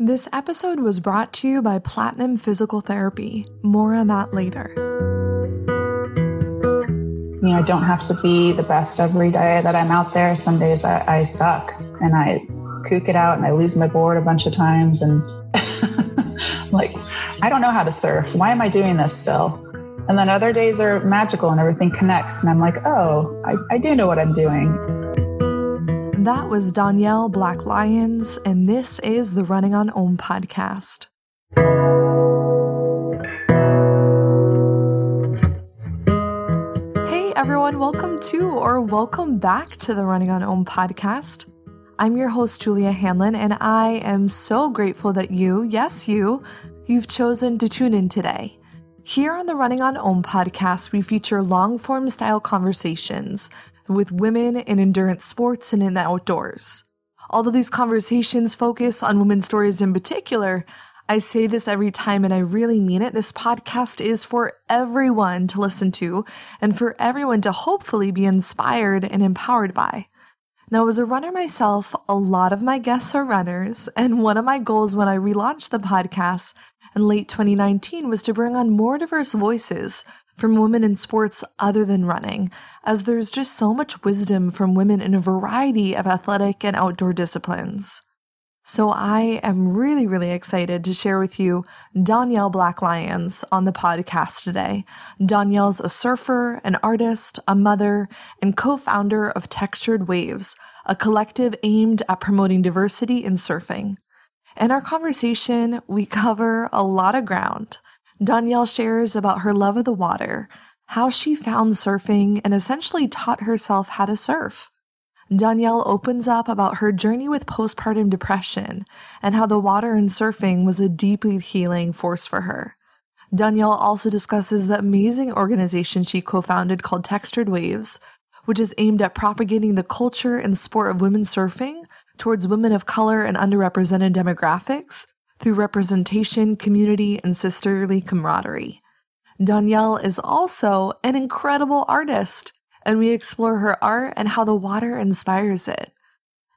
This episode was brought to you by Platinum Physical Therapy. More on that later. You know, I don't have to be the best every day that I'm out there. Some days I, I suck and I kook it out and I lose my board a bunch of times. And like, I don't know how to surf. Why am I doing this still? And then other days are magical and everything connects. And I'm like, oh, I, I do know what I'm doing. That was Danielle Black Lyons, and this is the Running on Om podcast. Hey everyone, welcome to or welcome back to the Running on Om podcast. I'm your host, Julia Hanlon, and I am so grateful that you, yes, you, you've chosen to tune in today. Here on the Running on Om podcast, we feature long form style conversations with women in endurance sports and in the outdoors. Although these conversations focus on women's stories in particular, I say this every time and I really mean it. This podcast is for everyone to listen to and for everyone to hopefully be inspired and empowered by. Now, as a runner myself, a lot of my guests are runners, and one of my goals when I relaunched the podcast in late 2019 was to bring on more diverse voices from women in sports other than running, as there's just so much wisdom from women in a variety of athletic and outdoor disciplines. So I am really, really excited to share with you Danielle Black Lyons on the podcast today. Danielle's a surfer, an artist, a mother, and co-founder of Textured Waves, a collective aimed at promoting diversity in surfing. In our conversation, we cover a lot of ground. Danielle shares about her love of the water, how she found surfing and essentially taught herself how to surf. Danielle opens up about her journey with postpartum depression and how the water and surfing was a deeply healing force for her. Danielle also discusses the amazing organization she co founded called Textured Waves, which is aimed at propagating the culture and sport of women surfing towards women of color and underrepresented demographics through representation, community, and sisterly camaraderie. Danielle is also an incredible artist, and we explore her art and how the water inspires it.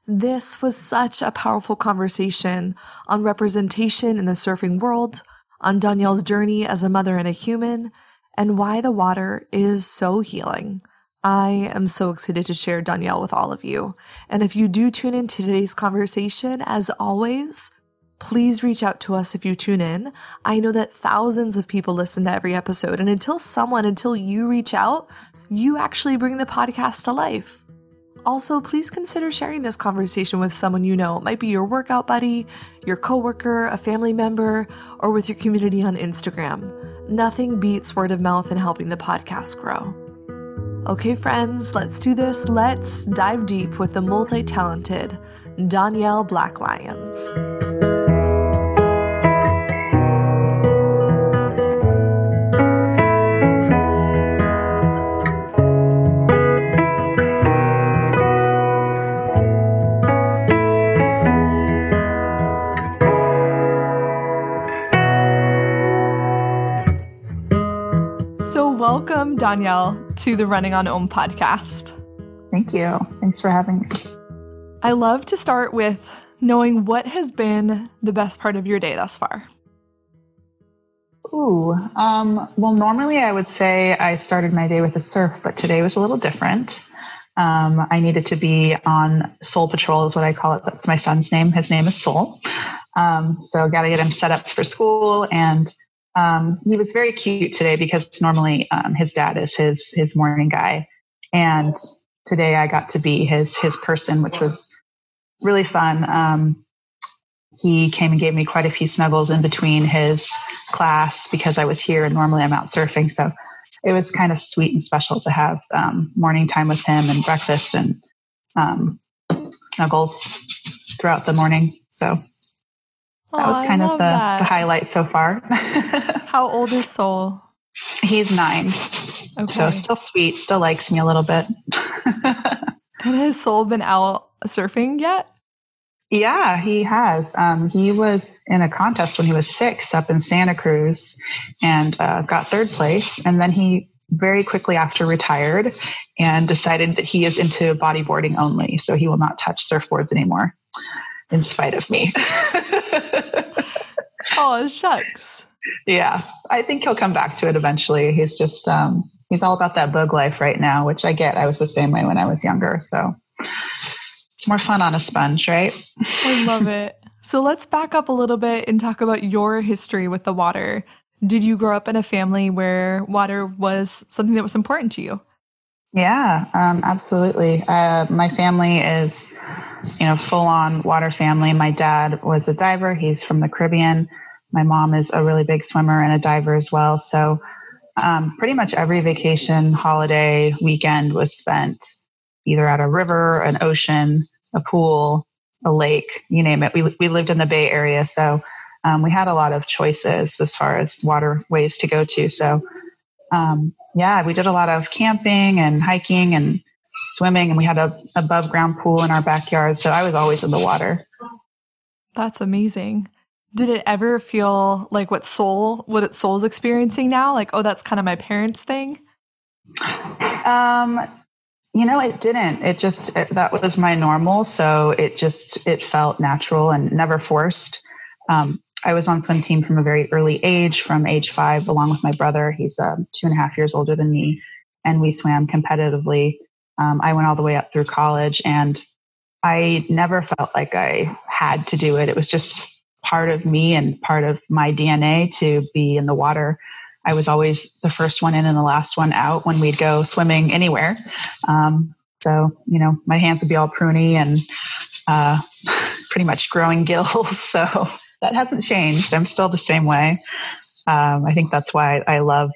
This was such a powerful conversation on representation in the surfing world, on Danielle's journey as a mother and a human, and why the water is so healing. I am so excited to share Danielle with all of you. And if you do tune in to today's conversation, as always, please reach out to us if you tune in. I know that thousands of people listen to every episode, and until someone, until you reach out, you actually bring the podcast to life. Also, please consider sharing this conversation with someone you know. It might be your workout buddy, your coworker, a family member, or with your community on Instagram. Nothing beats word of mouth in helping the podcast grow. Okay, friends, let's do this. Let's dive deep with the multi talented Danielle Black Lyons. Danielle to the Running on Om podcast. Thank you. Thanks for having me. I love to start with knowing what has been the best part of your day thus far. Ooh, um, well, normally I would say I started my day with a surf, but today was a little different. Um, I needed to be on Soul Patrol, is what I call it. That's my son's name. His name is Soul. Um, so, got to get him set up for school and um, he was very cute today because normally um, his dad is his his morning guy, and today I got to be his his person, which was really fun. Um, he came and gave me quite a few snuggles in between his class because I was here and normally I'm out surfing. So it was kind of sweet and special to have um, morning time with him and breakfast and um, snuggles throughout the morning. So that was kind of the, the, highlight so far. How old is Soul? He's nine. Okay. So still sweet, still likes me a little bit. and has Soul been out surfing yet? Yeah, he has. Um, he was in a contest when he was six up in Santa Cruz and uh, got third place. And then he very quickly after retired and decided that he is into bodyboarding only. So he will not touch surfboards anymore. In spite of me. oh, shucks. Yeah, I think he'll come back to it eventually. He's just, um, he's all about that bug life right now, which I get. I was the same way when I was younger. So it's more fun on a sponge, right? I love it. So let's back up a little bit and talk about your history with the water. Did you grow up in a family where water was something that was important to you? Yeah, um, absolutely. Uh, my family is, you know, full on water family. My dad was a diver. He's from the Caribbean. My mom is a really big swimmer and a diver as well. So, um, pretty much every vacation, holiday, weekend was spent either at a river, an ocean, a pool, a lake, you name it. We, we lived in the Bay Area. So, um, we had a lot of choices as far as waterways to go to. So, um, yeah, we did a lot of camping and hiking and swimming, and we had a above ground pool in our backyard. So I was always in the water. That's amazing. Did it ever feel like what soul, what its soul's experiencing now? Like, oh, that's kind of my parents' thing. Um, you know, it didn't. It just it, that was my normal, so it just it felt natural and never forced. Um, I was on swim team from a very early age, from age five, along with my brother. He's uh, two and a half years older than me, and we swam competitively. Um, I went all the way up through college, and I never felt like I had to do it. It was just part of me and part of my DNA to be in the water. I was always the first one in and the last one out when we'd go swimming anywhere. Um, so, you know, my hands would be all pruny and uh, pretty much growing gills. So that hasn't changed. I'm still the same way. Um, I think that's why I love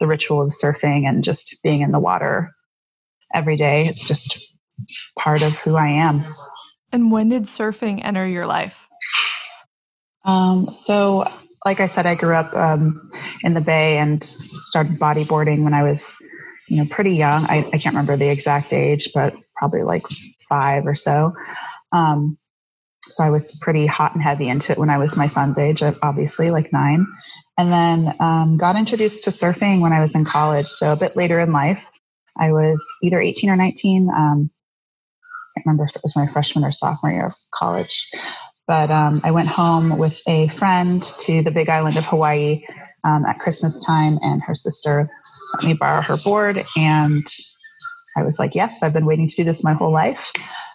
the ritual of surfing and just being in the water every day. It's just part of who I am. And when did surfing enter your life? Um, so, like I said, I grew up um, in the Bay and started bodyboarding when I was, you know, pretty young. I, I can't remember the exact age, but probably like five or so. Um, so I was pretty hot and heavy into it when I was my son's age, obviously, like nine. And then um, got introduced to surfing when I was in college. So a bit later in life, I was either 18 or 19. Um, I can't remember if it was my freshman or sophomore year of college. But um, I went home with a friend to the big island of Hawaii um, at Christmas time, and her sister let me borrow her board. And I was like, yes, I've been waiting to do this my whole life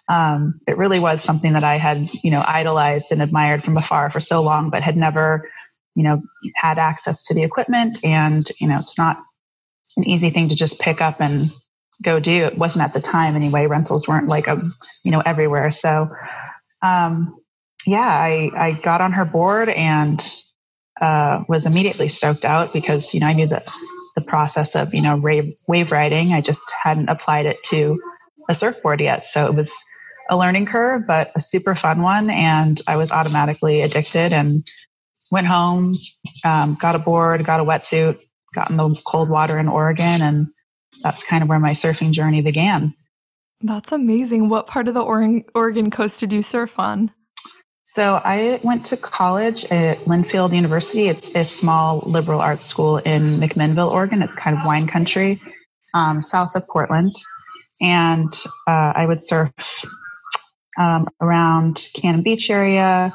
um, it really was something that I had, you know, idolized and admired from afar for so long, but had never, you know, had access to the equipment. And, you know, it's not an easy thing to just pick up and go do. It wasn't at the time anyway. Rentals weren't like a, you know, everywhere. So, um, yeah, I, I got on her board and uh, was immediately stoked out because, you know, I knew that the process of, you know, wave, wave riding, I just hadn't applied it to a surfboard yet. So it was a learning curve, but a super fun one. And I was automatically addicted and went home, um, got a board, got a wetsuit, got in the cold water in Oregon. And that's kind of where my surfing journey began. That's amazing. What part of the Oregon coast did you surf on? So I went to college at Linfield University. It's a small liberal arts school in McMinnville, Oregon. It's kind of wine country, um, south of Portland. And uh, I would surf um, around Cannon Beach area.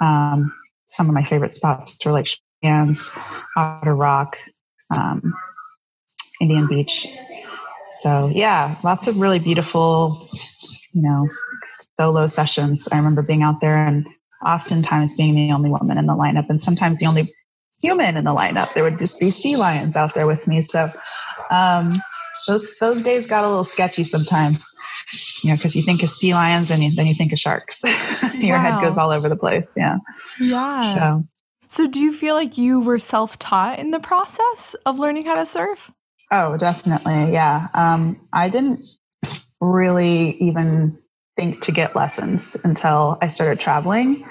Um, some of my favorite spots are like Shands, Otter Rock, um, Indian Beach. So yeah, lots of really beautiful, you know, solo sessions. I remember being out there and oftentimes being the only woman in the lineup and sometimes the only human in the lineup. There would just be sea lions out there with me. So um, those those days got a little sketchy sometimes you know, because you think of sea lions and then you think of sharks. Your wow. head goes all over the place. Yeah. Yeah. So. so, do you feel like you were self taught in the process of learning how to surf? Oh, definitely. Yeah. Um, I didn't really even think to get lessons until I started traveling.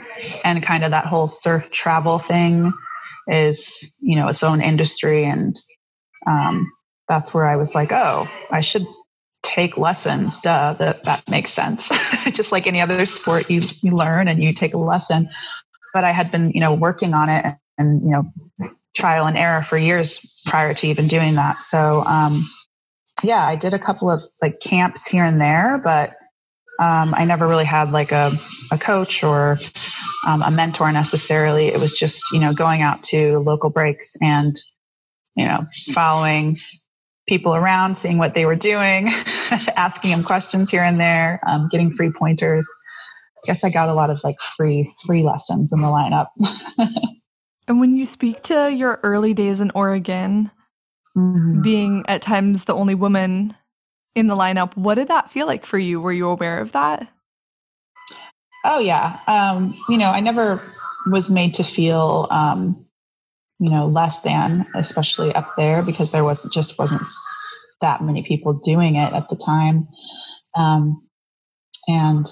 And kind of that whole surf travel thing is, you know, its own industry. And um, that's where I was like, oh, I should take lessons. Duh, that, that makes sense. Just like any other sport, you, you learn and you take a lesson. But I had been, you know, working on it and, you know, trial and error for years prior to even doing that. So, um, yeah, I did a couple of like camps here and there, but Um, I never really had like a, a coach or um, a mentor necessarily. It was just, you know, going out to local breaks and, you know, following people around, seeing what they were doing, asking them questions here and there, um, getting free pointers. I guess I got a lot of like free free lessons in the lineup. and when you speak to your early days in Oregon, mm-hmm. being at times the only woman in the lineup, what did that feel like for you? Were you aware of that? Oh yeah. Um, you know, I never was made to feel um, you know, less than, especially up there because there was just wasn't that many people doing it at the time. Um, and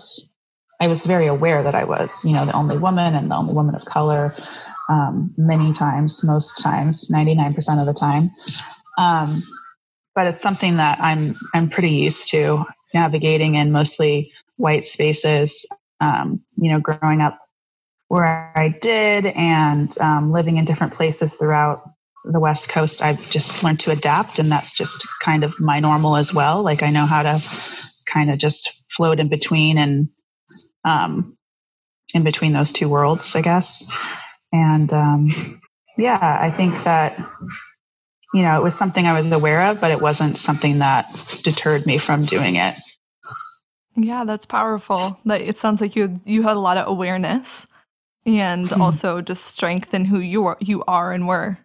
I was very aware that I was, you know, the only woman and the only woman of color um, many times, most times, 99% of the time. Um, but it's something that I'm, I'm pretty used to navigating in mostly white spaces. Um, you know, growing up where I did and um, living in different places throughout the West Coast, I've just learned to adapt, and that's just kind of my normal as well. Like I know how to kind of just float in between and um, in between those two worlds, I guess. And um, yeah, I think that you know it was something I was aware of, but it wasn't something that deterred me from doing it. Yeah, that's powerful. That it sounds like you you had a lot of awareness and mm-hmm. also just strengthen who you are, you are and were.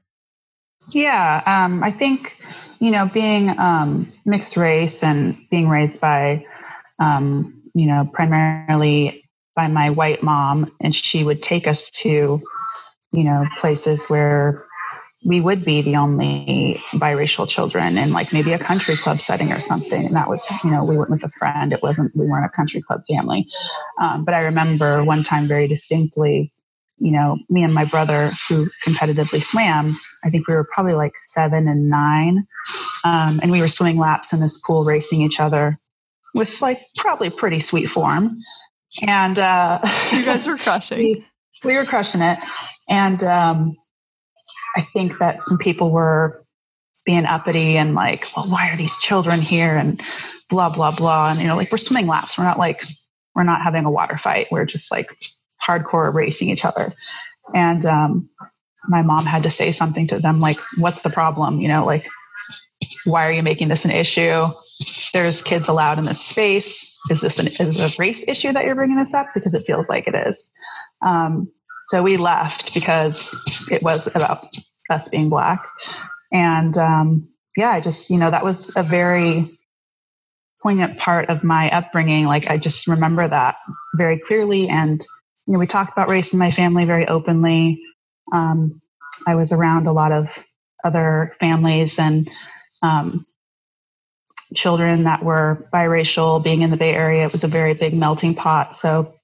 Yeah, um, I think you know being um, mixed race and being raised by um, you know primarily by my white mom, and she would take us to you know places where we would be the only biracial children in like maybe a country club setting or something. And that was, you know, we went with a friend. It wasn't, we weren't a country club family. Um, but I remember one time very distinctly, you know, me and my brother who competitively swam, I think we were probably like seven and nine. Um, and we were swimming laps in this pool, racing each other with like probably pretty sweet form. And uh, you guys were crushing. we, we were crushing it. And um, I think that some people were being uppity and like, well, why are these children here? And blah, blah, blah. And, you know, like we're swimming laps. We're not like, we're not having a water fight. We're just like hardcore racing each other. And um, my mom had to say something to them like, what's the problem? You know, like, why are you making this an issue? There's kids allowed in this space. Is this an is a race issue that you're bringing this up? Because it feels like it is. Um, so we left because it was about us being black. And um, yeah, I just, you know, that was a very poignant part of my upbringing. Like I just remember that very clearly. And, you know, we talked about race in my family very openly. Um, I was around a lot of other families and um, children that were biracial. Being in the Bay Area, it was a very big melting pot. So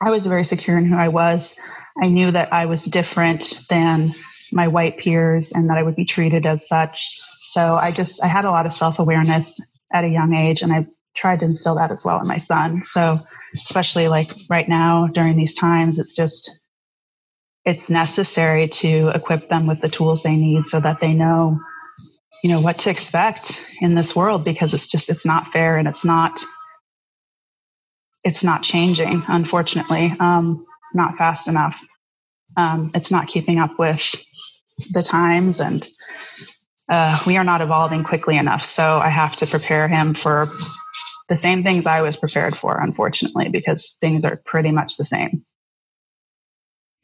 I was very secure in who I was. I knew that I was different than my white peers and that I would be treated as such. So I just, I had a lot of self awareness at a young age, and I've tried to instill that as well in my son. So, especially like right now during these times, it's just, it's necessary to equip them with the tools they need so that they know, you know, what to expect in this world because it's just, it's not fair and it's not, it's not changing, unfortunately, um, not fast enough. Um, it's not keeping up with the times, and uh, we are not evolving quickly enough. So I have to prepare him for the same things I was prepared for, unfortunately, because things are pretty much the same.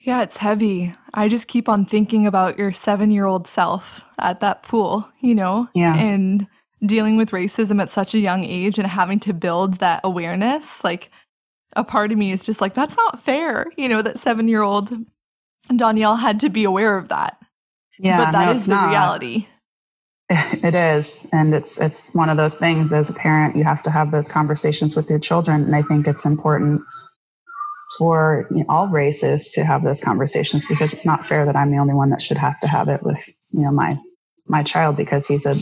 Yeah, it's heavy. I just keep on thinking about your seven year old self at that pool, you know? Yeah. And dealing with racism at such a young age and having to build that awareness. Like, a part of me is just like, that's not fair, you know, that seven year old Danielle had to be aware of that. Yeah, but that no, is the not. reality. It is, and it's it's one of those things. As a parent, you have to have those conversations with your children, and I think it's important for you know, all races to have those conversations because it's not fair that I'm the only one that should have to have it with you know my my child because he's a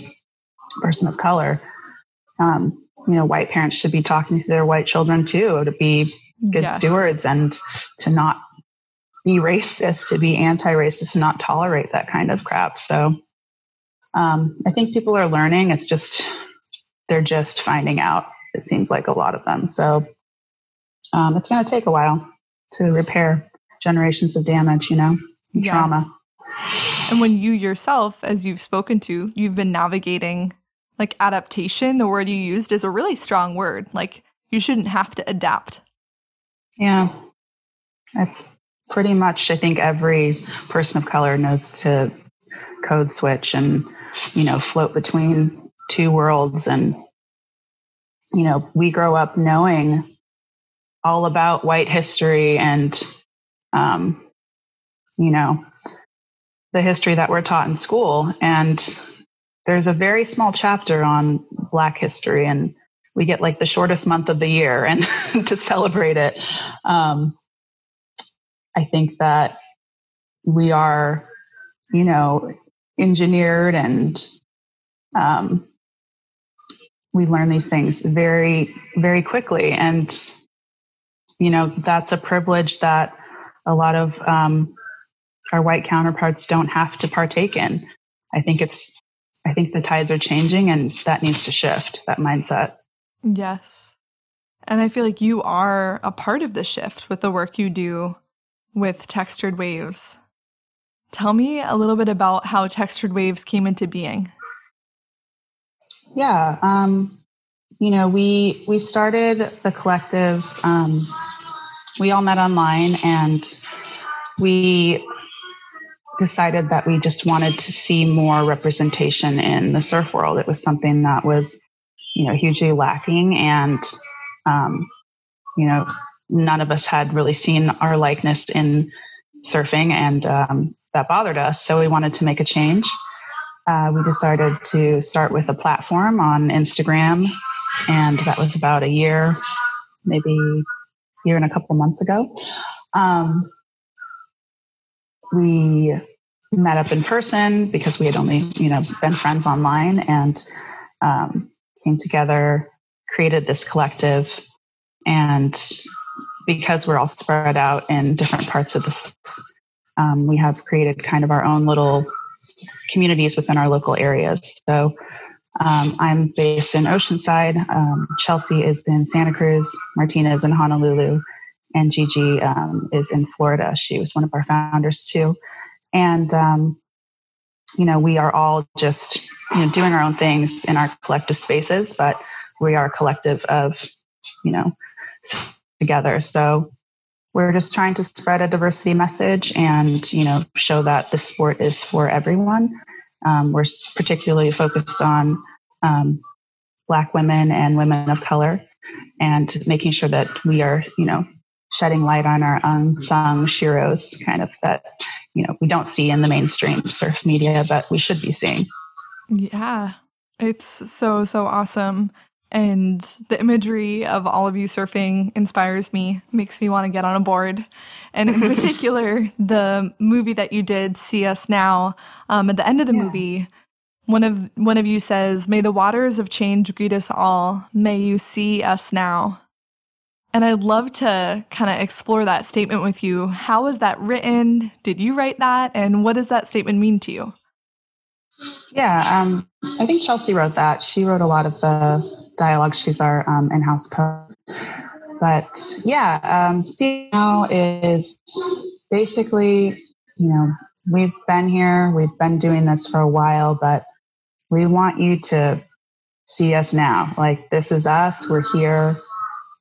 person of color. Um, you know, white parents should be talking to their white children too to be good yes. stewards and to not be racist, to be anti-racist, and not tolerate that kind of crap. So um, I think people are learning. It's just they're just finding out. It seems like a lot of them. So um, it's going to take a while to repair generations of damage, you know, yes. trauma. And when you yourself, as you've spoken to, you've been navigating like adaptation, the word you used is a really strong word. Like you shouldn't have to adapt. Yeah. That's pretty much, I think every person of color knows to code switch and, you know, float between two worlds. And, you know, we grow up knowing all about white history and, um, you know, the history that we're taught in school. And there's a very small chapter on Black history, and we get like the shortest month of the year and to celebrate it. Um, I think that we are, you know, engineered and um, we learn these things very, very quickly. And, you know, that's a privilege that a lot of um, our white counterparts don't have to partake in. I think it's, I think the tides are changing and that needs to shift, that mindset. Yes. And I feel like you are a part of the shift with the work you do with Textured Waves. Tell me a little bit about how Textured Waves came into being. Yeah, um, you know, we we started the collective. Um, we all met online, and we decided that we just wanted to see more representation in the surf world. It was something that was, you know, hugely lacking, and um, you know, none of us had really seen our likeness in surfing, and um, that bothered us. So we wanted to make a change. Uh, we decided to start with a platform on Instagram, and that was about a year, maybe year and a couple months ago. Um, we met up in person because we had only, you know, been friends online and um, came together, created this collective, and because we're all spread out in different parts of the states, um, we have created kind of our own little communities within our local areas. So um, I'm based in Oceanside. Um, Chelsea is in Santa Cruz. Martina is in Honolulu. And Gigi um, is in Florida. She was one of our founders too. And, um, you know, we are all just, you know, doing our own things in our collective spaces, but we are a collective of, you know, together. So we're just trying to spread a diversity message and, you know, show that the sport is for everyone. Um, we're particularly focused on um, Black women and women of color and making sure that we are, you know, shedding light on our unsung heroes, kind of that you know we don't see in the mainstream surf media, but we should be seeing. Yeah, it's so so awesome. And the imagery of all of you surfing inspires me, makes me want to get on a board. And in particular, the movie that you did, See Us Now, um, at the end of the yeah. movie, one of one of you says, "May the waters of change greet us all. May you see us now." And I'd love to kind of explore that statement with you. How was that written? Did you write that? And what does that statement mean to you? Yeah, um, I think Chelsea wrote that. She wrote a lot of the dialogue. She's our um, in house poet. But yeah, um, is basically, you know, we've been here, we've been doing this for a while, but we want you to see us now. Like, this is us, we're here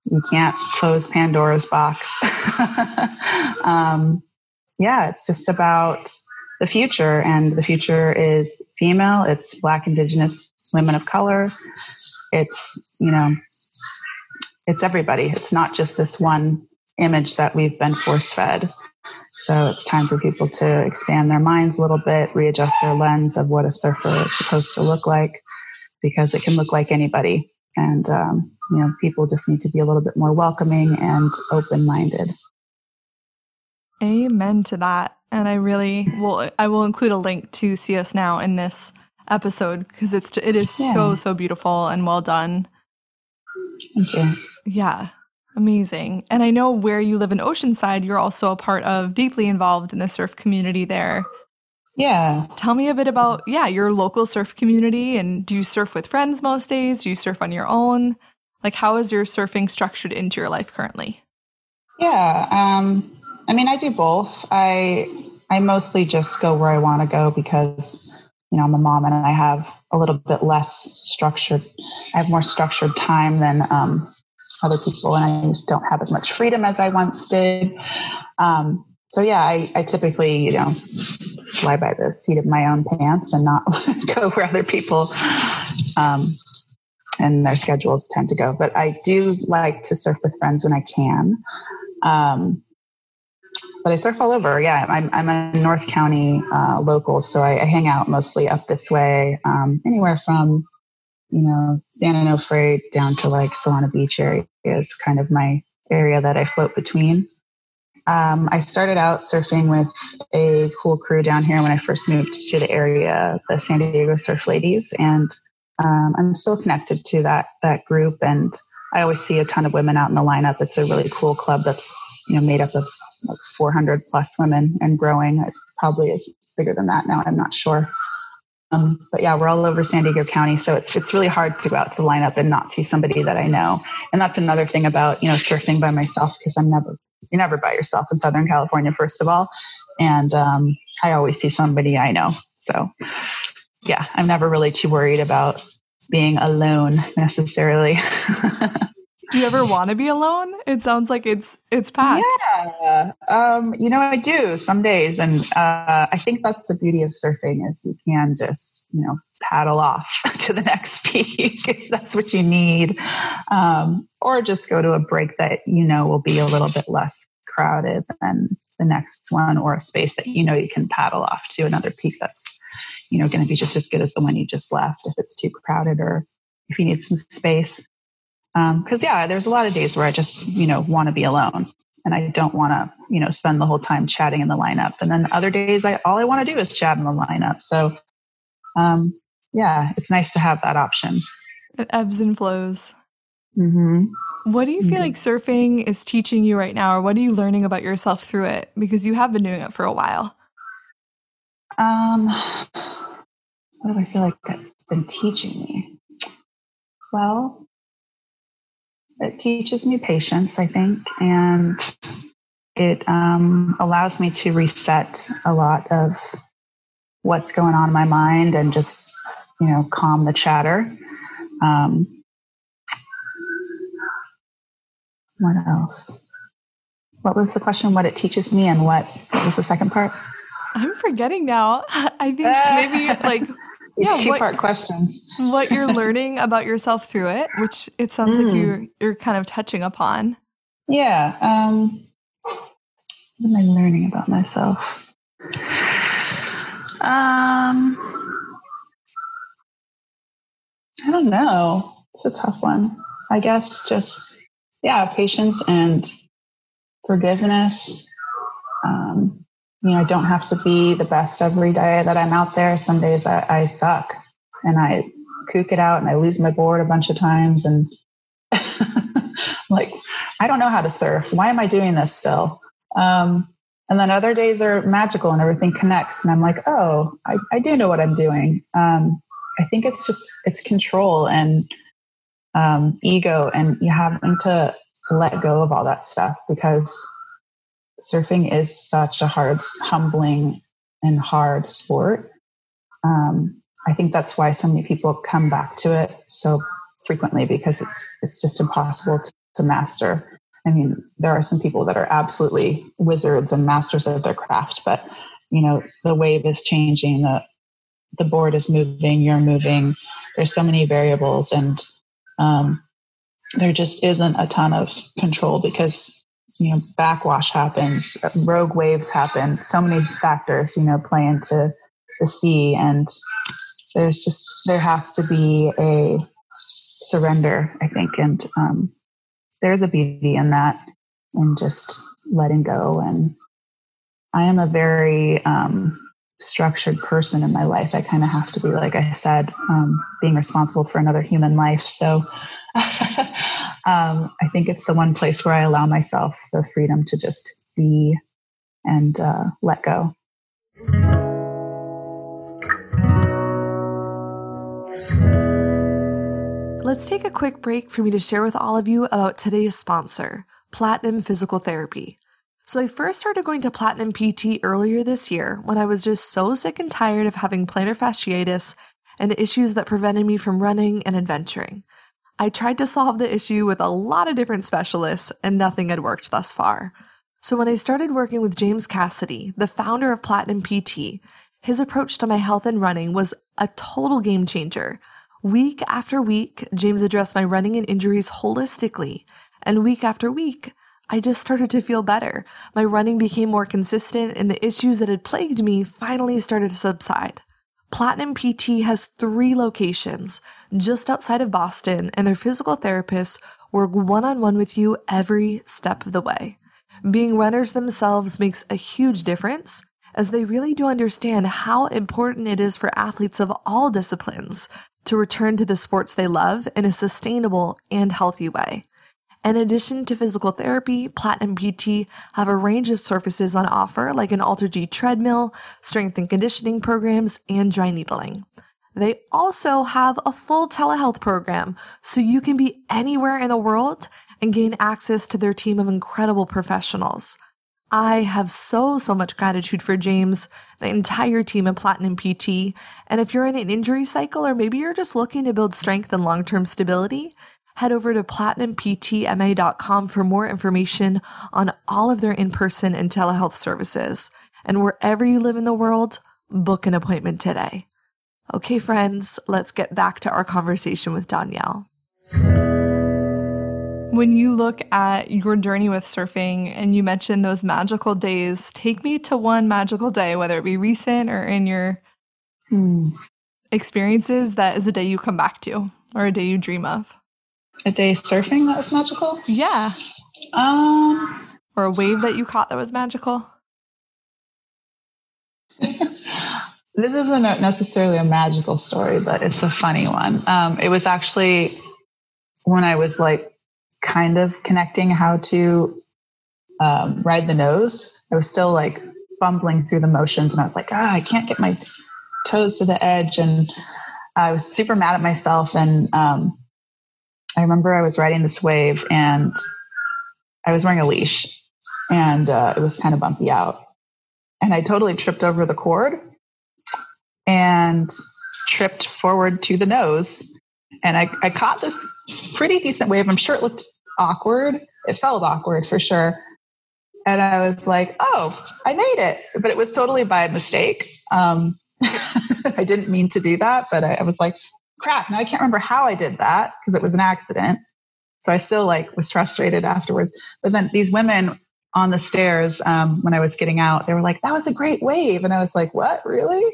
we can't close Pandora's box. um, yeah, it's just about the future, and the future is female. It's Black, Indigenous, women of color. It's you know, it's everybody. It's not just this one image that we've been force fed. So it's time for people to expand their minds a little bit, readjust their lens of what a surfer is supposed to look like, because it can look like anybody. And um, you know, people just need to be a little bit more welcoming and open minded. Amen to that. And I really will, I will include a link to See Us Now in this episode because it's, it is yeah. so, so beautiful and well done. Thank you. Yeah. Amazing. And I know where you live in Oceanside, you're also a part of, deeply involved in the surf community there. Yeah. Tell me a bit about, yeah, your local surf community. And do you surf with friends most days? Do you surf on your own? Like, how is your surfing structured into your life currently? Yeah. Um, I mean, I do both. I I mostly just go where I want to go because you know I'm a mom and I have a little bit less structured. I have more structured time than um, other people, and I just don't have as much freedom as I once did. Um, so yeah, I, I typically you know fly by the seat of my own pants and not go where other people um, and their schedules tend to go. But I do like to surf with friends when I can. Um, but I surf all over. Yeah, I'm, I'm a North County uh, local, so I, I, hang out mostly up this way, um, anywhere from, you know, San Onofre down to like Solana Beach area is kind of my area that I float between. Um, I started out surfing with a cool crew down here when I first moved to the area, the San Diego Surf Ladies, and um, I'm still connected to that that group. And I always see a ton of women out in the lineup. It's a really cool club that's you know made up of like 400 plus women and growing. It probably is bigger than that now. I'm not sure. Um, but yeah, we're all over San Diego County, so it's it's really hard to go out to the lineup and not see somebody that I know. And that's another thing about you know surfing by myself because I'm never you're never by yourself in Southern California, first of all, and um, I always see somebody I know. So yeah, I'm never really too worried about being alone necessarily. do you ever want to be alone? It sounds like it's it's packed. Yeah, um, you know I do some days, and uh, I think that's the beauty of surfing is you can just you know paddle off to the next peak if that's what you need, um, or just go to a break that you know will be a little bit less crowded than the next one, or a space that you know you can paddle off to another peak that's you know going to be just as good as the one you just left if it's too crowded or if you need some space because um, yeah, there's a lot of days where I just you know want to be alone and I don't want to you know spend the whole time chatting in the lineup. And then other days, I all I want to do is chat in the lineup. So um, yeah, it's nice to have that option. It ebbs and flows. Mm-hmm. What do you feel mm-hmm. like surfing is teaching you right now, or what are you learning about yourself through it? Because you have been doing it for a while. Um, what do I feel like that's been teaching me? Well, it teaches me patience, I think, and it um, allows me to reset a lot of what's going on in my mind and just, you know, calm the chatter. Um, what else? What was the question? What it teaches me, and what, what was the second part? I'm forgetting now. I think maybe like yeah, two part questions. what you're learning about yourself through it, which it sounds mm. like you you're kind of touching upon. Yeah. Um, what am I learning about myself? Um, I don't know. It's a tough one. I guess just yeah, patience and forgiveness. Um, you know, I don't have to be the best every day that I'm out there. Some days I, I suck and I kook it out and I lose my board a bunch of times. And like, I don't know how to surf. Why am I doing this still? Um, and then other days are magical and everything connects. And I'm like, oh, I, I do know what I'm doing. Um, I think it's just, it's control and um, ego and you having to let go of all that stuff because surfing is such a hard, humbling, and hard sport. Um, I think that's why so many people come back to it so frequently because it's it's just impossible to, to master. I mean, there are some people that are absolutely wizards and masters of their craft, but you know, the wave is changing, the the board is moving, you're moving. There's so many variables, and um, there just isn't a ton of control because you know, backwash happens, rogue waves happen, so many factors, you know, play into the sea. And there's just, there has to be a surrender, I think. And um, there's a beauty in that and just letting go. And I am a very um, structured person in my life. I kind of have to be, like I said, um, being responsible for another human life. So, um, I think it's the one place where I allow myself the freedom to just be and uh, let go. Let's take a quick break for me to share with all of you about today's sponsor, Platinum Physical Therapy. So I first started going to Platinum PT earlier this year when I was just so sick and tired of having plantar fasciitis and issues that prevented me from running and adventuring. I tried to solve the issue with a lot of different specialists and nothing had worked thus far. So when I started working with James Cassidy, the founder of Platinum PT, his approach to my health and running was a total game changer. Week after week, James addressed my running and injuries holistically. And week after week, I just started to feel better. My running became more consistent, and the issues that had plagued me finally started to subside. Platinum PT has three locations just outside of Boston, and their physical therapists work one on one with you every step of the way. Being runners themselves makes a huge difference as they really do understand how important it is for athletes of all disciplines to return to the sports they love in a sustainable and healthy way. In addition to physical therapy, Platinum PT have a range of services on offer like an AlterG treadmill, strength and conditioning programs, and dry needling. They also have a full telehealth program so you can be anywhere in the world and gain access to their team of incredible professionals. I have so, so much gratitude for James, the entire team at Platinum PT. And if you're in an injury cycle or maybe you're just looking to build strength and long term stability, head over to platinumptma.com for more information on all of their in person and telehealth services. And wherever you live in the world, book an appointment today. Okay, friends, let's get back to our conversation with Danielle. When you look at your journey with surfing and you mentioned those magical days, take me to one magical day, whether it be recent or in your hmm. experiences, that is a day you come back to or a day you dream of a day surfing that was magical? Yeah. Um, or a wave that you caught that was magical? this isn't necessarily a magical story, but it's a funny one. Um, it was actually when I was like kind of connecting how to um, ride the nose. I was still like fumbling through the motions, and I was like, ah, I can't get my toes to the edge, and I was super mad at myself. And um, I remember I was riding this wave and I was wearing a leash and uh, it was kind of bumpy out. And I totally tripped over the cord and tripped forward to the nose. And I, I caught this pretty decent wave. I'm sure it looked awkward. It felt awkward for sure. And I was like, oh, I made it. But it was totally by mistake. Um, I didn't mean to do that, but I, I was like, crap, now I can't remember how I did that because it was an accident. So I still like was frustrated afterwards. But then these women on the stairs um, when I was getting out, they were like, that was a great wave. And I was like, what, really?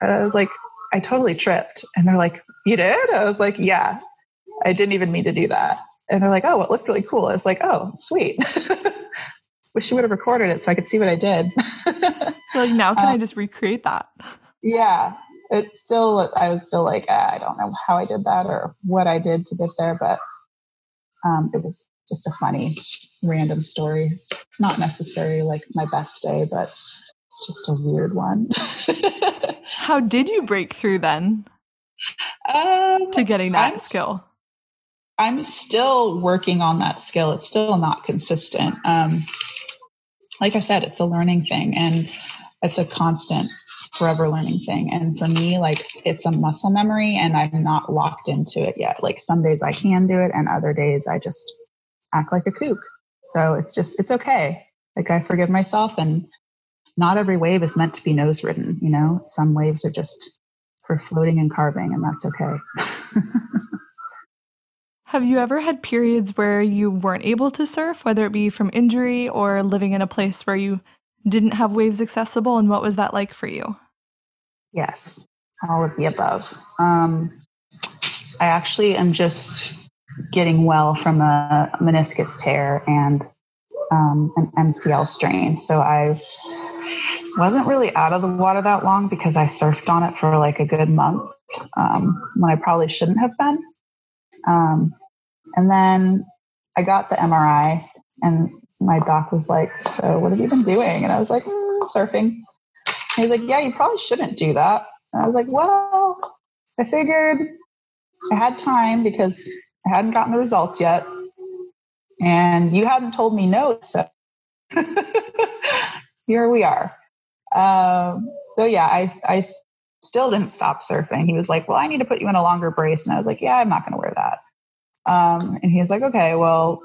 And I was like, I totally tripped. And they're like, you did? I was like, yeah, I didn't even mean to do that. And they're like, oh, it looked really cool. I was like, oh, sweet. Wish you would have recorded it so I could see what I did. like, now can um, I just recreate that? Yeah it still i was still like ah, i don't know how i did that or what i did to get there but um, it was just a funny random story. Not necessarily like my best day but just a weird one. How did you break through then um, to getting that I'm, skill? I'm still working on that skill. It's still not consistent. Um, like i said it's a learning thing and it's a constant forever learning thing. And for me, like it's a muscle memory and I'm not locked into it yet. Like some days I can do it and other days I just act like a kook. So it's just, it's okay. Like I forgive myself and not every wave is meant to be nose ridden, you know? Some waves are just for floating and carving and that's okay. Have you ever had periods where you weren't able to surf, whether it be from injury or living in a place where you didn't have waves accessible? And what was that like for you? Yes, all of the above. Um, I actually am just getting well from a meniscus tear and um, an MCL strain. So I wasn't really out of the water that long because I surfed on it for like a good month um, when I probably shouldn't have been. Um, and then I got the MRI, and my doc was like, "So what have you been doing?" And I was like, mm, "Surfing." He's like, Yeah, you probably shouldn't do that. And I was like, Well, I figured I had time because I hadn't gotten the results yet. and you hadn't told me no. So here we are. Um, so yeah, I, I still didn't stop surfing. He was like, well, I need to put you in a longer brace. And I was like, yeah, I'm not going to wear that. Um, and he was like, okay, well,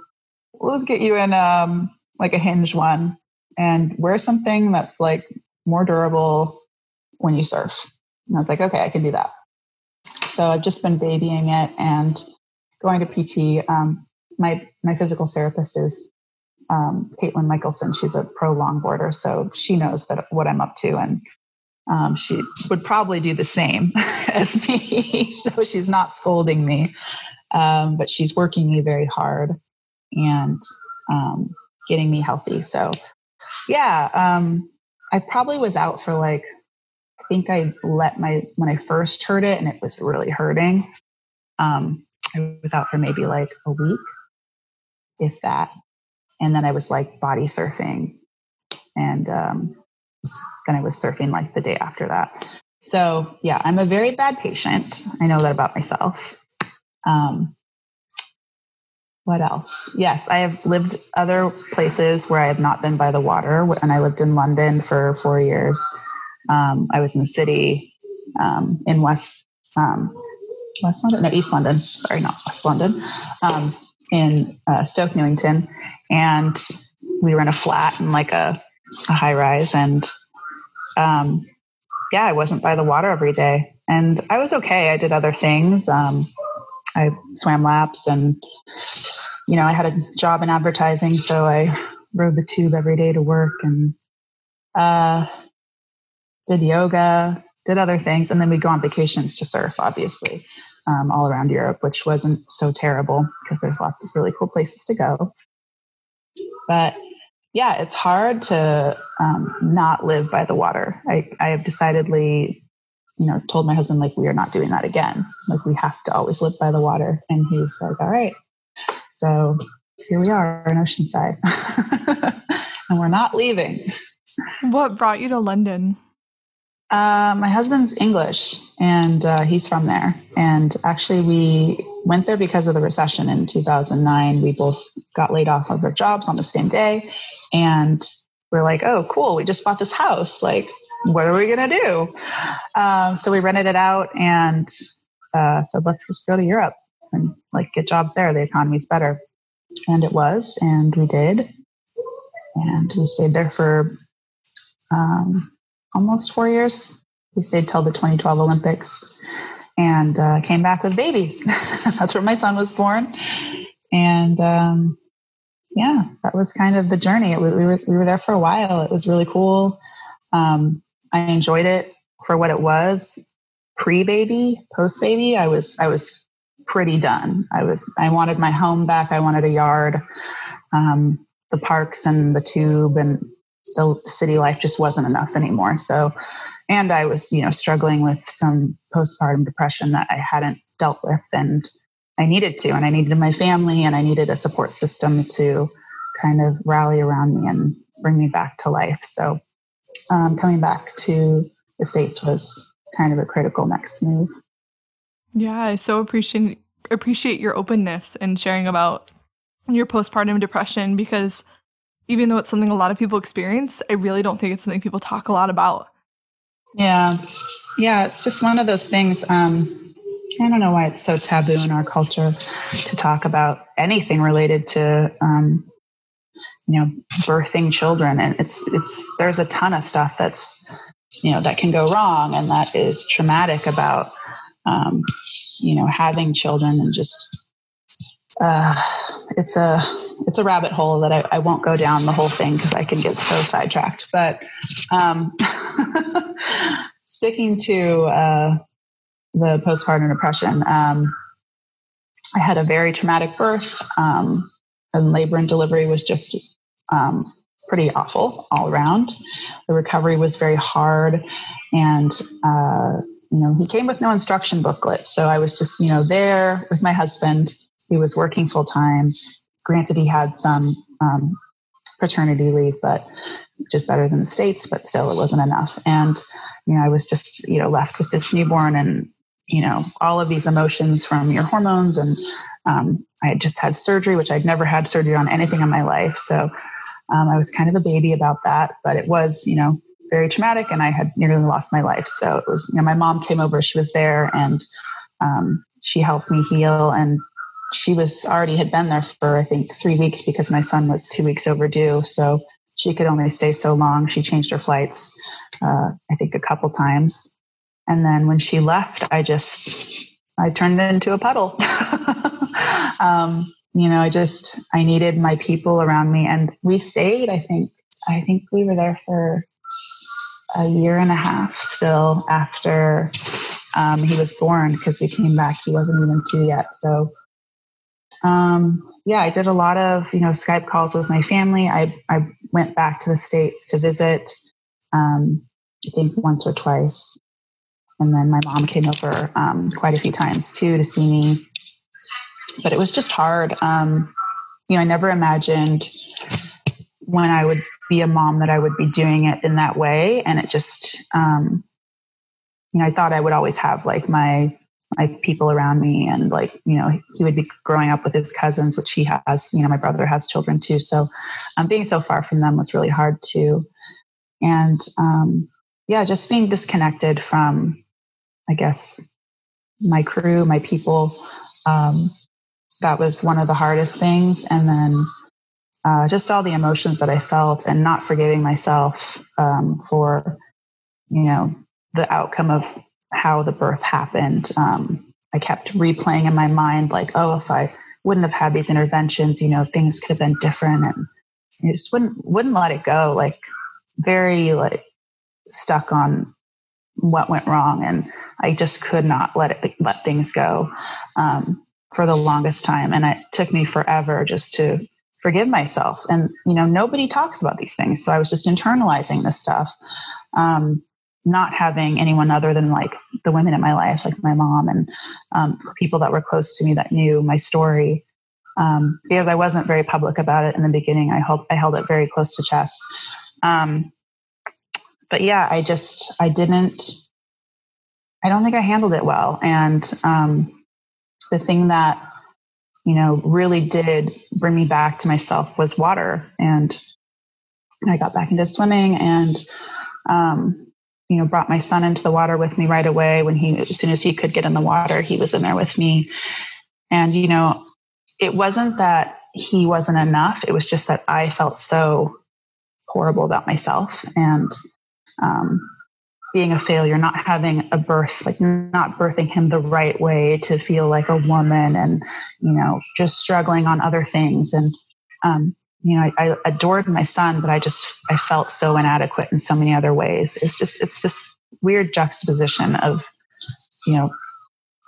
let's get you in um, like a hinge one and wear something that's like more durable when you surf. And I was like, okay, I can do that. So I've just been babying it and going to PT. Um, my my physical therapist is um, Caitlin Michelson. She's a pro longboarder, so she knows that what I'm up to, and um, she would probably do the same as me. so she's not scolding me, um, but she's working me very hard and um, getting me healthy. So yeah, um, I probably was out for like I think I let my when I first heard it and it was really hurting. Um, I was out for maybe like a week, if that. And then I was like body surfing. And um, then I was surfing like the day after that. So, yeah, I'm a very bad patient. I know that about myself. Um, what else? Yes, I have lived other places where I have not been by the water. And I lived in London for four years. Um, I was in the city um, in West um, West London, no, East London. Sorry, not West London. Um, in uh, Stoke Newington, and we were in a flat and like a, a high rise, and um, yeah, I wasn't by the water every day, and I was okay. I did other things. I swam laps, and you know, I had a job in advertising, so I rode the tube every day to work, and uh, did yoga, did other things, and then we'd go on vacations to surf, obviously um, all around Europe, which wasn't so terrible because there's lots of really cool places to go. But yeah, it's hard to um, not live by the water. I, I have decidedly, you know, told my husband, like, we are not doing that again. Like, we have to always live by the water. And he's like, all right. So here we are in Oceanside, and we're not leaving. What brought you to London? Uh, my husband's English and uh, he's from there. And actually, we went there because of the recession in 2009. We both got laid off of our jobs on the same day. And we're like, oh, cool, we just bought this house. Like, what are we going to do? Um, so we rented it out and uh, said, let's just go to Europe and like get jobs there. The economy's better. And it was. And we did. And we stayed there for um, almost four years. We stayed till the 2012 Olympics and uh, came back with baby. That's where my son was born. And um, yeah, that was kind of the journey. Was, we, were, we were there for a while. It was really cool. Um, I enjoyed it for what it was. Pre baby, post baby, I was I was pretty done. I was I wanted my home back. I wanted a yard. Um, the parks and the tube and the city life just wasn't enough anymore. So, and I was, you know, struggling with some postpartum depression that I hadn't dealt with and I needed to, and I needed my family and I needed a support system to kind of rally around me and bring me back to life. So, um, coming back to the States was kind of a critical next move. Yeah, I so appreciate appreciate your openness and sharing about your postpartum depression because even though it's something a lot of people experience, I really don't think it's something people talk a lot about. Yeah. Yeah. It's just one of those things. Um, I don't know why it's so taboo in our culture to talk about anything related to, um, you know, birthing children. And it's, it's, there's a ton of stuff that's, you know, that can go wrong and that is traumatic about, um, you know, having children and just, uh, it's a, it's a rabbit hole that I, I won't go down the whole thing because I can get so sidetracked. But um, sticking to uh, the postpartum depression, um, I had a very traumatic birth, um, and labor and delivery was just um, pretty awful all around. The recovery was very hard, and uh, you know he came with no instruction booklet, so I was just you know there with my husband. He was working full time Granted, he had some um, paternity leave, but just better than the states. But still, it wasn't enough. And you know, I was just you know left with this newborn and you know all of these emotions from your hormones and um, I had just had surgery, which I'd never had surgery on anything in my life. So um, I was kind of a baby about that, but it was, you know, very traumatic and I had nearly lost my life. So it was, you know, my mom came over, she was there and um, she helped me heal. And she was already had been there for, I think, three weeks because my son was two weeks overdue. So she could only stay so long. She changed her flights, uh, I think, a couple times. And then when she left, I just, I turned into a puddle. um, you know, I just, I needed my people around me. And we stayed, I think, I think we were there for a year and a half still after um, he was born because we came back. He wasn't even two yet. So, um, yeah, I did a lot of you know Skype calls with my family. I I went back to the states to visit. Um, I think once or twice, and then my mom came over um, quite a few times too to see me. But it was just hard. Um, you know, I never imagined when I would be a mom that I would be doing it in that way. And it just, um, you know, I thought I would always have like my my people around me and like you know he would be growing up with his cousins which he has you know my brother has children too so um, being so far from them was really hard too and um, yeah just being disconnected from i guess my crew my people um, that was one of the hardest things and then uh, just all the emotions that I felt and not forgiving myself um, for, you know, the outcome of how the birth happened. Um, I kept replaying in my mind, like, oh, if I wouldn't have had these interventions, you know, things could have been different. And I just wouldn't, wouldn't let it go. Like, very, like, stuck on what went wrong. And I just could not let it, let things go um, for the longest time. And it took me forever just to forgive myself. And, you know, nobody talks about these things. So I was just internalizing this stuff, um, not having anyone other than like the women in my life, like my mom and um, people that were close to me that knew my story. Um, because I wasn't very public about it in the beginning. I hope I held it very close to chest. Um, but yeah, I just, I didn't, I don't think I handled it well. And um, the thing that you know, really did bring me back to myself was water. And I got back into swimming and, um, you know, brought my son into the water with me right away. When he, as soon as he could get in the water, he was in there with me. And, you know, it wasn't that he wasn't enough. It was just that I felt so horrible about myself. And, um, being a failure, not having a birth, like not birthing him the right way to feel like a woman and, you know, just struggling on other things. And, um, you know, I, I adored my son, but I just, I felt so inadequate in so many other ways. It's just, it's this weird juxtaposition of, you know,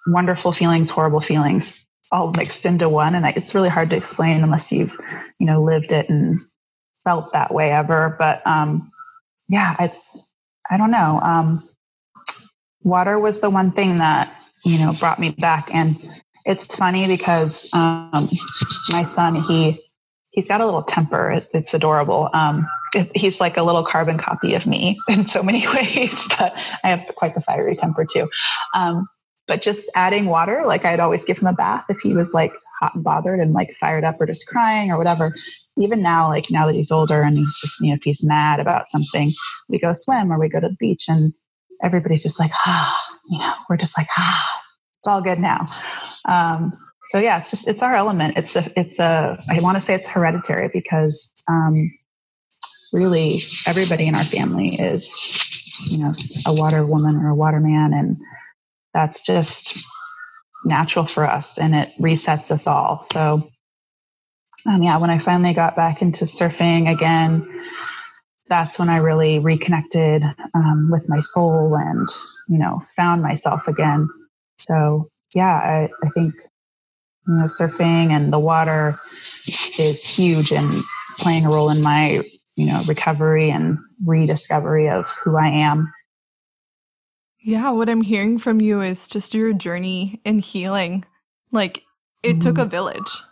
wonderful feelings, horrible feelings, all mixed into one. And it's really hard to explain unless you've, you know, lived it and felt that way ever. But, um, yeah, it's, I don't know. Um, water was the one thing that you know brought me back, and it's funny because um, my son he he's got a little temper. it's adorable. Um, he's like a little carbon copy of me in so many ways, but I have quite the fiery temper too. Um, but just adding water, like I'd always give him a bath if he was like hot and bothered and like fired up or just crying or whatever even now, like now that he's older and he's just, you know, if he's mad about something, we go swim or we go to the beach and everybody's just like, ah, you know, we're just like, ah, it's all good now. Um, so yeah, it's just, it's our element. It's a, it's a, I want to say it's hereditary because, um, really everybody in our family is, you know, a water woman or a water man. And that's just natural for us and it resets us all. So, um, yeah, when I finally got back into surfing again, that's when I really reconnected um, with my soul and, you know, found myself again. So, yeah, I, I think, you know, surfing and the water is huge in playing a role in my, you know, recovery and rediscovery of who I am. Yeah, what I'm hearing from you is just your journey in healing. Like, it mm-hmm. took a village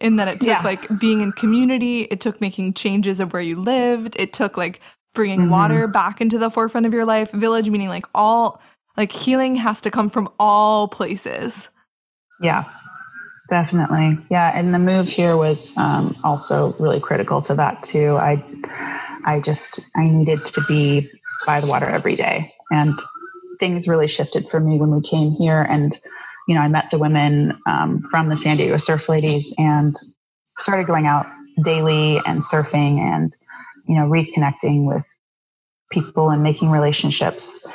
in that it took yeah. like being in community, it took making changes of where you lived, it took like bringing mm-hmm. water back into the forefront of your life. Village meaning like all like healing has to come from all places. Yeah. Definitely. Yeah. And the move here was um, also really critical to that too. I, I just, I needed to be by the water every day. And things really shifted for me when we came here. And, you know, I met the women um, from the San Diego Surf Ladies and started going out daily and surfing and, you know, reconnecting with people and making relationships.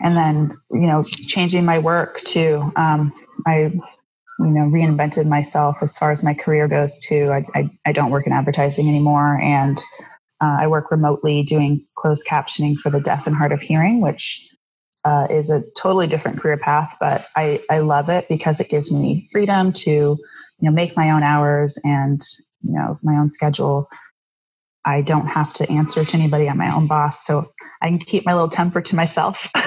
And then, you know, changing my work too. Um, I you know reinvented myself as far as my career goes too i, I, I don't work in advertising anymore and uh, i work remotely doing closed captioning for the deaf and hard of hearing which uh, is a totally different career path but I, I love it because it gives me freedom to you know make my own hours and you know my own schedule i don't have to answer to anybody i'm my own boss so i can keep my little temper to myself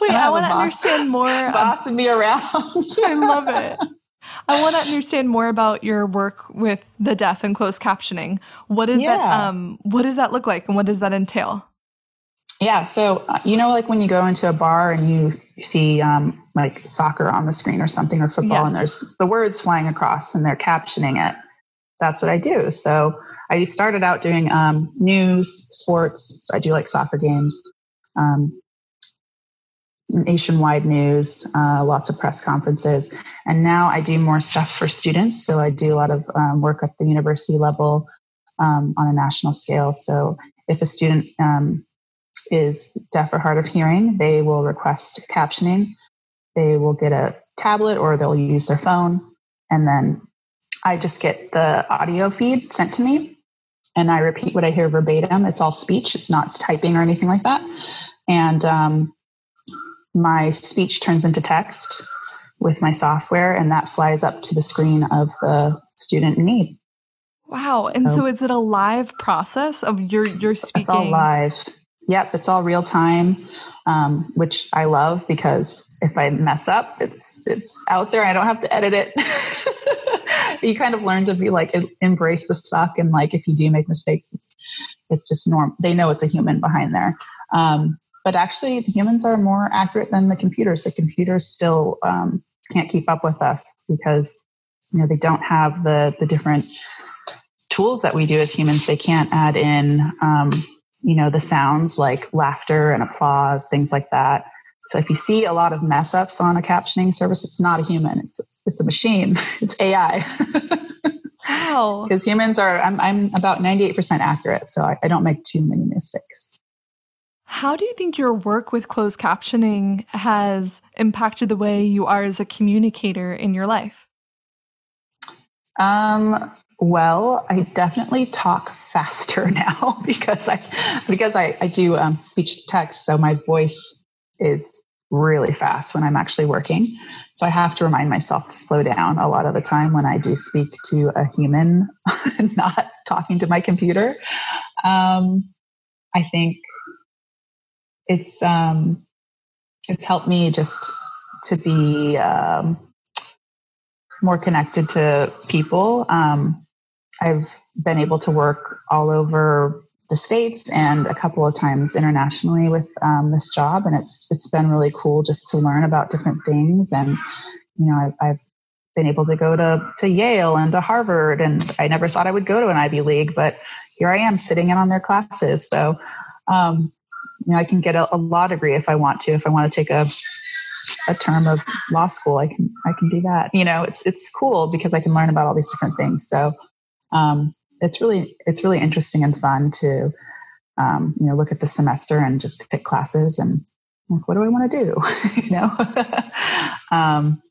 Wait, I, I want to understand more. Bossing me around. I love it. I want to understand more about your work with the deaf and closed captioning. What is yeah. that? Um, what does that look like, and what does that entail? Yeah, so uh, you know, like when you go into a bar and you see um, like soccer on the screen or something, or football, yes. and there's the words flying across, and they're captioning it. That's what I do. So I started out doing um, news, sports. So I do like soccer games, um, nationwide news, uh, lots of press conferences. And now I do more stuff for students. So I do a lot of um, work at the university level um, on a national scale. So if a student um, is deaf or hard of hearing, they will request captioning. They will get a tablet or they'll use their phone. And then I just get the audio feed sent to me and I repeat what I hear verbatim. It's all speech, it's not typing or anything like that. And um, my speech turns into text with my software and that flies up to the screen of the student in need. Wow. So, and so is it a live process of your your speaking? It's all live. Yep, it's all real time, um, which I love because if I mess up, it's it's out there. I don't have to edit it. you kind of learn to be like embrace the suck and like if you do make mistakes, it's it's just normal. They know it's a human behind there. Um, but actually the humans are more accurate than the computers the computers still um, can't keep up with us because you know they don't have the the different tools that we do as humans they can't add in um, you know the sounds like laughter and applause things like that. So if you see a lot of mess ups on a captioning service it's not a human it's it's a machine it's ai wow. Because humans are I'm, I'm about 98% accurate so I, I don't make too many mistakes. How do you think your work with closed captioning has impacted the way you are as a communicator in your life? Um, well, I definitely talk faster now because I because I, I do um, speech to text, so my voice is really fast when I'm actually working. So I have to remind myself to slow down a lot of the time when I do speak to a human, not talking to my computer. Um, I think it's um, it's helped me just to be um, more connected to people. Um, I've been able to work all over the states and a couple of times internationally with um, this job, and it's it's been really cool just to learn about different things. And you know, I've, I've been able to go to to Yale and to Harvard, and I never thought I would go to an Ivy League, but here I am sitting in on their classes. So um, you know, I can get a, a law degree if I want to. If I want to take a a term of law school, I can I can do that. You know, it's it's cool because I can learn about all these different things. So um, it's really it's really interesting and fun to um, you know look at the semester and just pick classes and like what do I want to do? you know. um,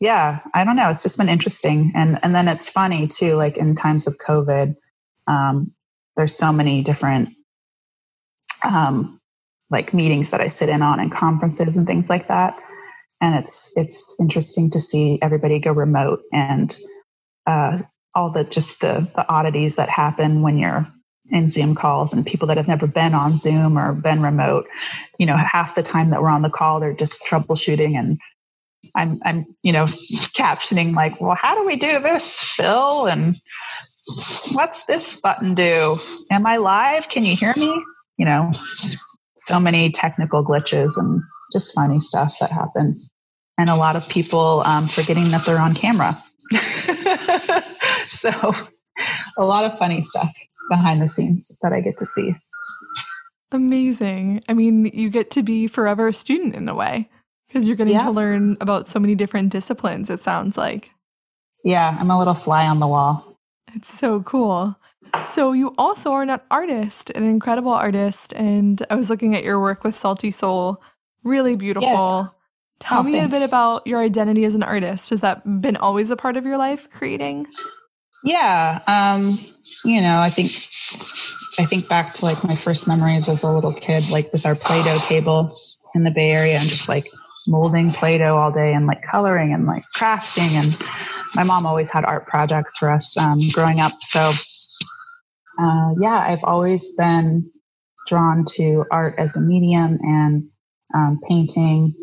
yeah, I don't know. It's just been interesting, and and then it's funny too. Like in times of COVID, um, there's so many different um, like meetings that I sit in on and conferences and things like that. And it's it's interesting to see everybody go remote and uh, all the just the the oddities that happen when you're in Zoom calls and people that have never been on Zoom or been remote. You know, half the time that we're on the call, they're just troubleshooting and I'm I'm you know captioning like, well, how do we do this, Phil? And what's this button do? Am I live? Can you hear me? you know, so many technical glitches and just funny stuff that happens. and a lot of people um, forgetting that they're on camera. so, a lot of funny stuff behind the scenes that I get to see. Amazing. I mean, you get to be forever a student in a way because you're getting yeah. to learn about so many different disciplines, it sounds like. Yeah, I'm a little fly on the wall. It's so cool. So, you also are an artist, an incredible artist. And I was looking at your work with Salty Soul. Really beautiful. Tell oh, me thanks. a bit about your identity as an artist. Has that been always a part of your life, creating? Yeah. Um, you know, I think I think back to like my first memories as a little kid, like with our Play-Doh table in the Bay Area and just like molding Play-Doh all day and like coloring and like crafting. And my mom always had art projects for us um, growing up. So uh, yeah, I've always been drawn to art as a medium and um, painting.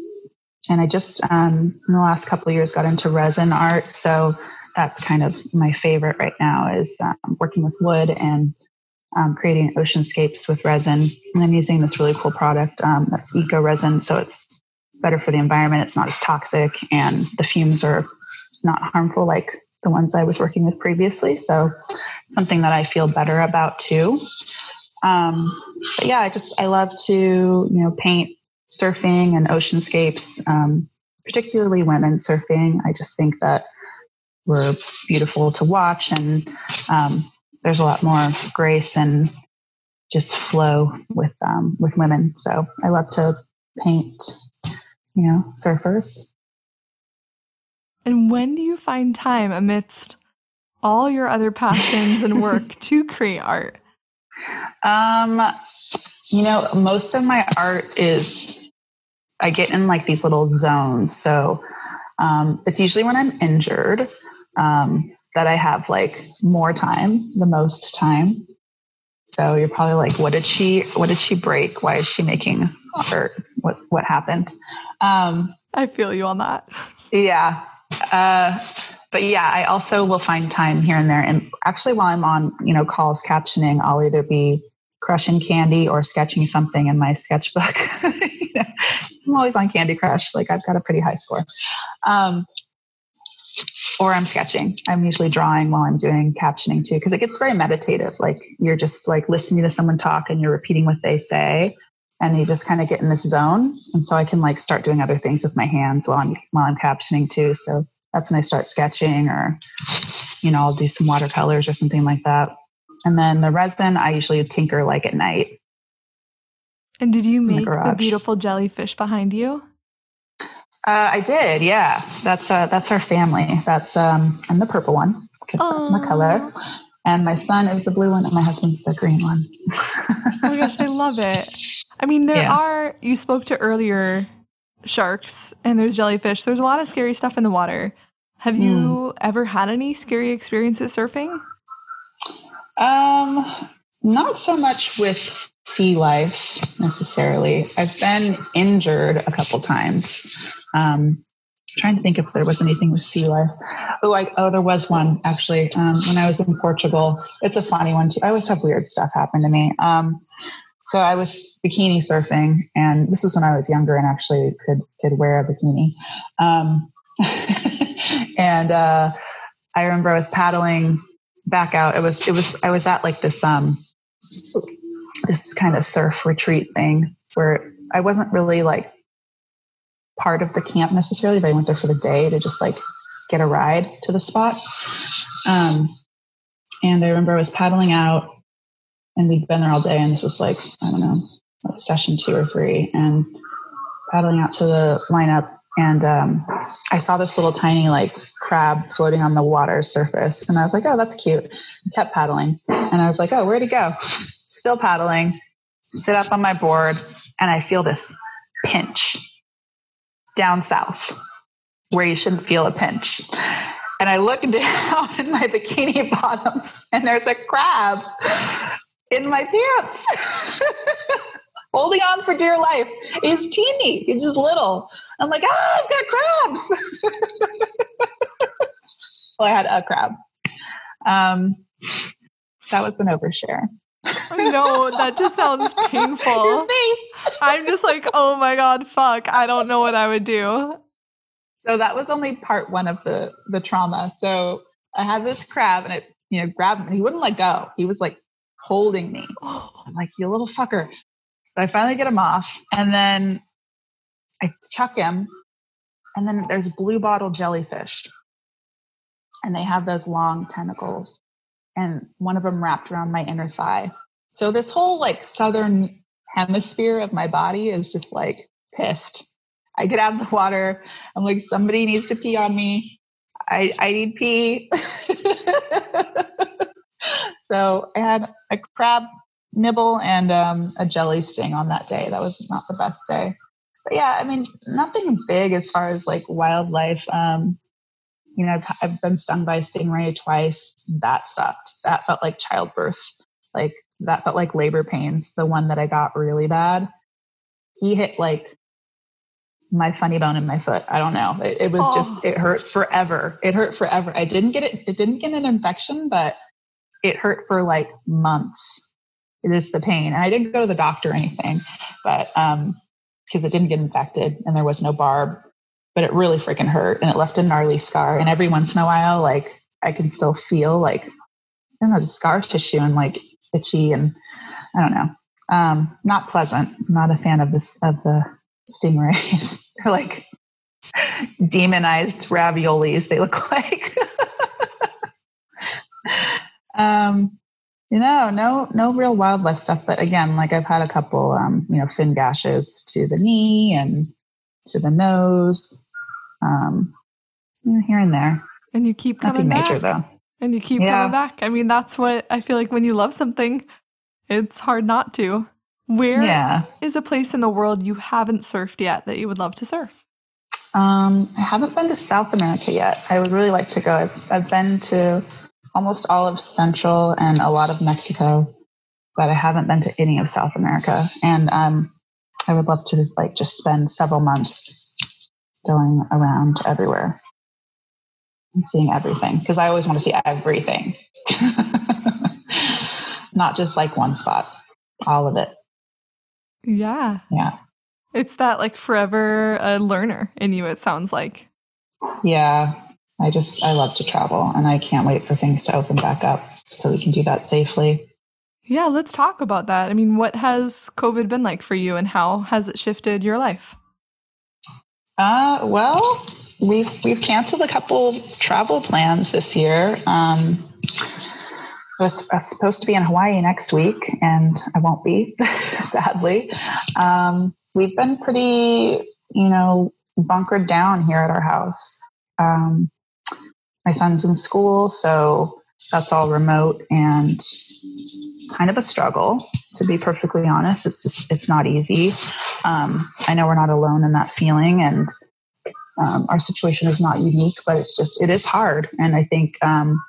And I just um, in the last couple of years got into resin art. So that's kind of my favorite right now is um, working with wood and um, creating oceanscapes with resin. And I'm using this really cool product um, that's eco resin. So it's better for the environment. It's not as toxic and the fumes are not harmful like the ones I was working with previously. So something that I feel better about too. Um, but yeah, I just, I love to, you know, paint surfing and oceanscapes, um, particularly women surfing. I just think that we're beautiful to watch and um, there's a lot more grace and just flow with um, with women. So I love to paint, you know, surfers. And when do you find time amidst all your other passions and work to create art? Um, you know, most of my art is I get in like these little zones. So um, it's usually when I'm injured um, that I have like more time, the most time. So you're probably like, what did she? What did she break? Why is she making art? What what happened? Um, I feel you on that. Yeah, uh, but yeah, I also will find time here and there. And actually, while I'm on, you know, calls captioning, I'll either be crushing candy or sketching something in my sketchbook. you know, I'm always on Candy Crush. Like I've got a pretty high score. Um, or I'm sketching. I'm usually drawing while I'm doing captioning too, because it gets very meditative. Like you're just like listening to someone talk and you're repeating what they say, and you just kind of get in this zone. And so I can like start doing other things with my hands while I'm while I'm captioning too. So that's when I start sketching, or you know, I'll do some watercolors or something like that. And then the resin, I usually tinker like at night. And did you make the, the beautiful jellyfish behind you? Uh, I did, yeah. That's uh, that's our family. That's um, I'm the purple one because that's my color, and my son is the blue one, and my husband's the green one. oh my gosh, I love it. I mean, there yeah. are. You spoke to earlier sharks, and there's jellyfish. There's a lot of scary stuff in the water. Have you mm. ever had any scary experiences surfing? Um, not so much with sea life necessarily. I've been injured a couple times. Um, trying to think if there was anything with sea life. Oh, I, oh, there was one actually um, when I was in Portugal. It's a funny one too. I always have weird stuff happen to me. Um, so I was bikini surfing, and this was when I was younger and actually could could wear a bikini. Um, and uh, I remember I was paddling back out. It was it was I was at like this um this kind of surf retreat thing where I wasn't really like part of the camp necessarily, but I went there for the day to just like get a ride to the spot. Um, and I remember I was paddling out and we'd been there all day and this was like, I don't know, session two or three and paddling out to the lineup. And um, I saw this little tiny like crab floating on the water surface. And I was like, oh, that's cute. I kept paddling. And I was like, oh, where'd he go? Still paddling, sit up on my board, and I feel this pinch down south where you shouldn't feel a pinch. And I look down in my bikini bottoms and there's a crab in my pants. Holding on for dear life. He's teeny. He's just little. I'm like, ah, I've got crabs. so I had a crab. Um, that was an overshare. no, that just sounds painful. I'm just like, oh my god, fuck. I don't know what I would do. so that was only part one of the the trauma. So I had this crab and it, you know, grabbed me and he wouldn't let go. He was like holding me. I was like, you little fucker. But I finally get him off and then I chuck him. And then there's blue bottle jellyfish. And they have those long tentacles. And one of them wrapped around my inner thigh. So this whole like southern hemisphere of my body is just like pissed. I get out of the water. I'm like, somebody needs to pee on me. I, I need pee. so I had a crab nibble and um, a jelly sting on that day. That was not the best day. But yeah, I mean, nothing big as far as like wildlife. Um, you know, I've, I've been stung by a stingray twice. That sucked. That felt like childbirth. Like that felt like labor pains. The one that I got really bad. He hit like my funny bone in my foot. I don't know. It, it was oh. just it hurt forever. It hurt forever. I didn't get it. It didn't get an infection, but it hurt for like months. It is the pain, and I didn't go to the doctor or anything, but um, because it didn't get infected and there was no barb, but it really freaking hurt and it left a gnarly scar. And every once in a while, like I can still feel like I don't know, scar tissue and like itchy and I don't know. Um, not pleasant. not a fan of this of the stingrays. They're like demonized raviolis, they look like. um, you know, no, no real wildlife stuff. But again, like I've had a couple, um, you know, fin gashes to the knee and to the nose, um, you know, here and there. And you keep coming Nothing back. Major, though. And you keep yeah. coming back. I mean, that's what I feel like when you love something, it's hard not to. Where yeah. is a place in the world you haven't surfed yet that you would love to surf? Um, I haven't been to South America yet. I would really like to go. I've, I've been to almost all of Central and a lot of Mexico, but I haven't been to any of South America. And um, I would love to like just spend several months going around everywhere and seeing everything because I always want to see everything, not just like one spot, all of it. Yeah. Yeah. It's that like forever uh, learner in you, it sounds like. Yeah. I just, I love to travel and I can't wait for things to open back up so we can do that safely. Yeah, let's talk about that. I mean, what has COVID been like for you and how has it shifted your life? Uh, well, we've we've canceled a couple travel plans this year. Um, I was, supposed to be in Hawaii next week, and I won't be, sadly. Um, we've been pretty, you know, bunkered down here at our house. Um, my son's in school, so that's all remote and kind of a struggle, to be perfectly honest. It's just, it's not easy. Um, I know we're not alone in that feeling, and um, our situation is not unique, but it's just, it is hard. And I think, um,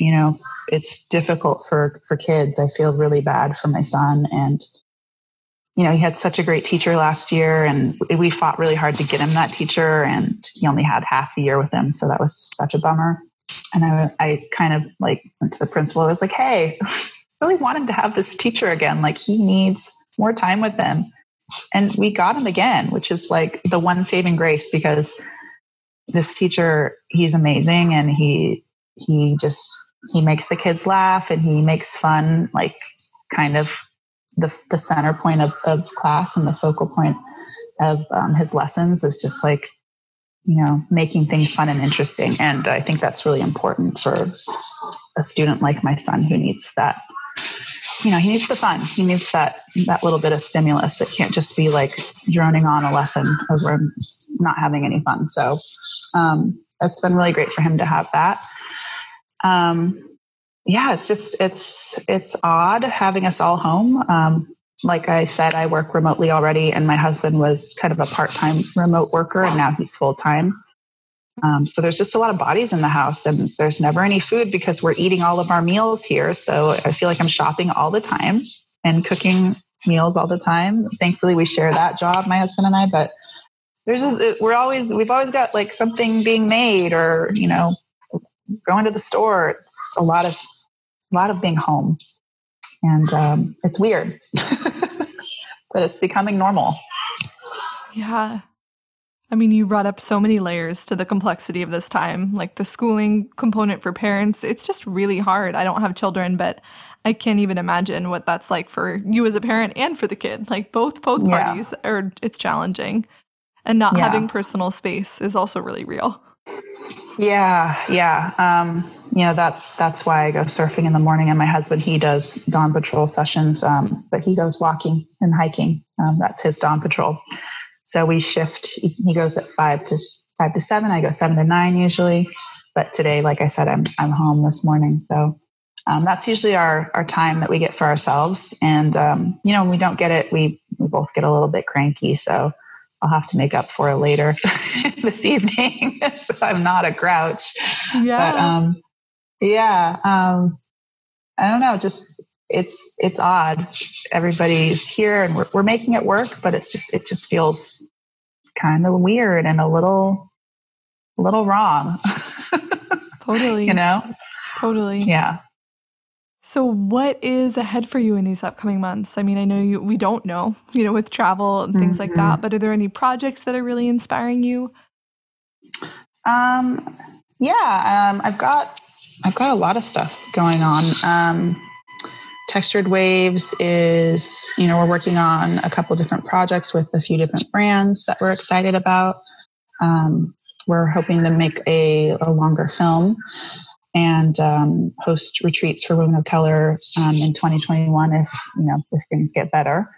you know it's difficult for for kids i feel really bad for my son and you know he had such a great teacher last year and we fought really hard to get him that teacher and he only had half the year with him so that was just such a bummer. And i i kind of like went to the principal i was like hey really wanted to have this teacher again like he needs more time with them. And we got him again which is like the one saving grace because this teacher he's amazing and he he just he makes the kids laugh and he makes fun like kind of the, the center point of, of class and the focal point of um, his lessons is just like you know making things fun and interesting. And i think that's really important for a student like my son who needs that you know he needs the fun. He needs that that little bit of stimulus. It can't just be like droning on a lesson over not having any fun. So um, it's been really great for him to have that. Um, yeah, it's just it's it's odd having us all home. Um, like I said, I work remotely already, and my husband was kind of a part time remote worker, and now he's full time. Um, so there's just a lot of bodies in the house, and there's never any food because we're eating all of our meals here. So I feel like I'm shopping all the time and cooking meals all the time. Thankfully, we share that job, my husband and I. But there's a, we're always we've always got like something being made, or you know, going to the store. It's a lot of a lot of being home, and um, it's weird, but it's becoming normal. Yeah. I mean, you brought up so many layers to the complexity of this time, like the schooling component for parents. It's just really hard. I don't have children, but I can't even imagine what that's like for you as a parent and for the kid. Like both both Yeah. parties are it's challenging. And not Yeah. having personal space is also really real. Yeah, yeah. Um, you know, that's that's why I go surfing in the morning, and my husband he does dawn patrol sessions, um, but he goes walking and hiking. Um, that's his dawn patrol. So we shift. He goes at five to five to seven. I go seven to nine usually. But today, like I said, I'm I'm home this morning, so um, that's usually our our time that we get for ourselves. And um, you know, when we don't get it, we we both get a little bit cranky. So I'll have to make up for it later this evening. so I'm not a grouch. Yeah. But um, yeah, um, I don't know. Just it's it's odd. Everybody's here and we're we're making it work, but it's just it just feels kind of weird and a little a little wrong. totally. you know? Totally. Yeah. So, what is ahead for you in these upcoming months? I mean, I know you, we don't know, you know, with travel and things like Mhm. that, but are there any projects that are really inspiring you? Um, yeah, um, I've got I've got a lot of stuff going on. Um, Textured Waves is, you know, we're working on a couple different projects with a few different brands that we're excited about. Um, we're hoping to make a, a longer film and um, host retreats for women of color um, in 2021 if you know if things get better.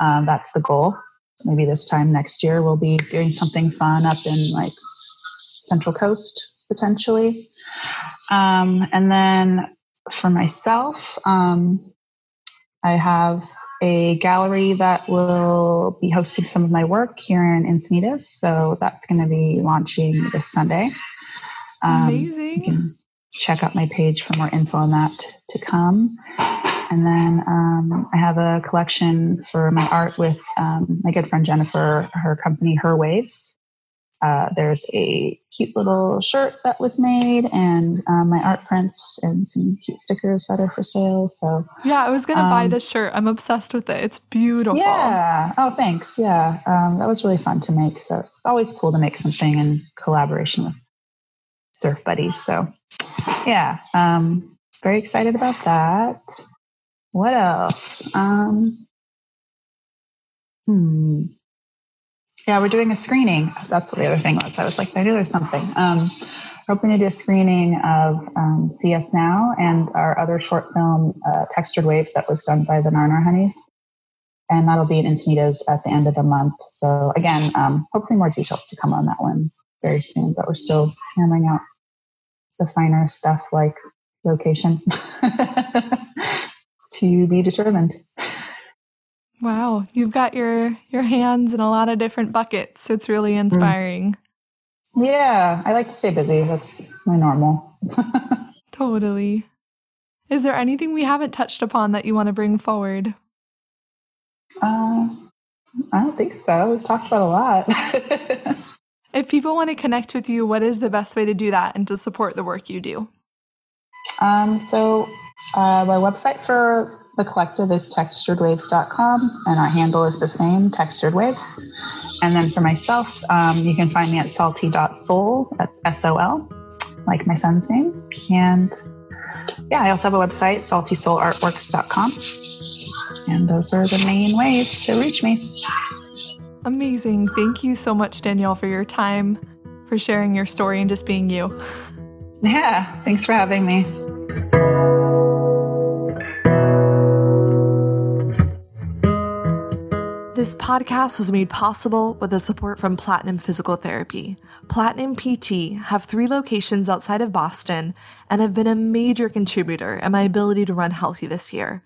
Um, that's the goal. Maybe this time next year we'll be doing something fun up in like Central Coast potentially. Um, and then for myself, um, I have a gallery that will be hosting some of my work here in Encinitas. So that's going to be launching this Sunday. Um, you Amazing. can check out my page for more info on that to come. And then um, I have a collection for my art with um, my good friend Jennifer, her company, Her Waves. Uh, there's a cute little shirt that was made, and um, my art prints and some cute stickers that are for sale. So, Yeah, I was going to buy Um, this shirt. I'm obsessed with it. It's beautiful. yeah. Oh, thanks. Yeah. Um, that was really fun to make. So, it's always cool to make something in collaboration with surf buddies. So, yeah. Um, very excited about that. What else? Um, hmm. Yeah, we're doing a screening. That's what the other thing was. I was like, I knew there's something. Um, we're hoping to do a screening of um, See Us Now and our other short film, uh, Textured Waves, that was done by the Narnar Honeys. And that'll be in Encinitas at the end of the month. So, again, um, hopefully more details to come on that one very soon, but we're still hammering out the finer stuff like location to be determined. Wow, you've got your your hands in a lot of different buckets. It's really Mm. inspiring. Yeah, I like to stay busy. That's my normal. Totally. Is there anything we haven't touched upon that you want to bring forward? Uh, I don't think so. We've talked about a lot. If people want to connect with you, what is the best way to do that and to support the work you do? um, so, uh, my website for the collective is texturedwaves.com, and our handle is the same, Textured Waves. And then for myself, um, you can find me at salty.sol. That's S O L, like my son's name. And yeah, I also have a website, saltysoulartworks.com. And those are the main ways to reach me. Amazing. Thank you so much, Danielle, for your time, for sharing your story, and just being you. Yeah, thanks for having me. This podcast was made possible with the support from Platinum Physical Therapy. Platinum PT have three locations outside of Boston and have been a major contributor in my ability to run healthy this year.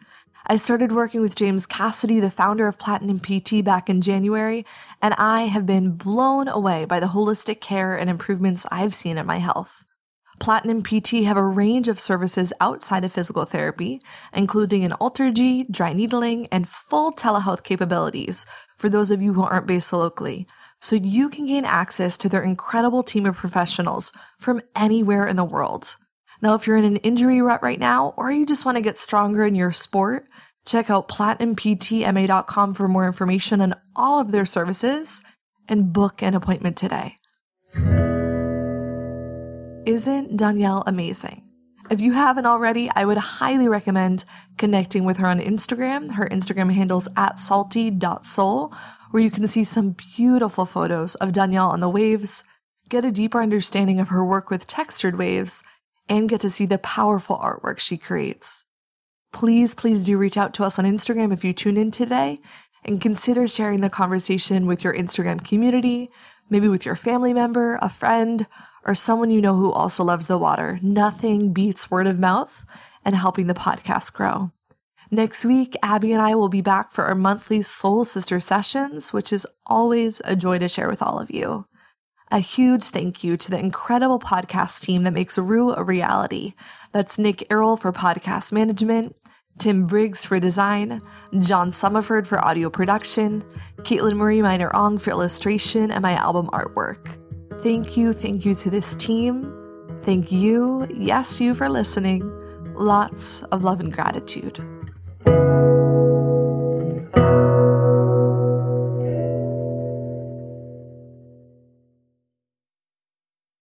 I started working with James Cassidy, the founder of Platinum PT, back in January, and I have been blown away by the holistic care and improvements I've seen in my health. Platinum PT have a range of services outside of physical therapy, including an AlterG, dry needling, and full telehealth capabilities for those of you who aren't based locally, so you can gain access to their incredible team of professionals from anywhere in the world. Now, if you're in an injury rut right now, or you just want to get stronger in your sport, check out platinumptma.com for more information on all of their services and book an appointment today. Isn't Danielle amazing? If you haven't already, I would highly recommend connecting with her on Instagram. Her Instagram handle's at salty.sol, where you can see some beautiful photos of Danielle on the waves, get a deeper understanding of her work with textured waves, and get to see the powerful artwork she creates. Please, please do reach out to us on Instagram if you tune in today and consider sharing the conversation with your Instagram community, maybe with your family member, a friend, or someone you know who also loves the water. Nothing beats word of mouth and helping the podcast grow. Next week, Abby and I will be back for our monthly Soul Sister sessions, which is always a joy to share with all of you. A huge thank you to the incredible podcast team that makes Rue a reality. That's Nick Errol for podcast management, Tim Briggs for design, John Summerford for audio production, Caitlin Marie Miner Ong for illustration and my album artwork. Thank you, thank you to this team. Thank you, yes, you for listening. Lots of love and gratitude.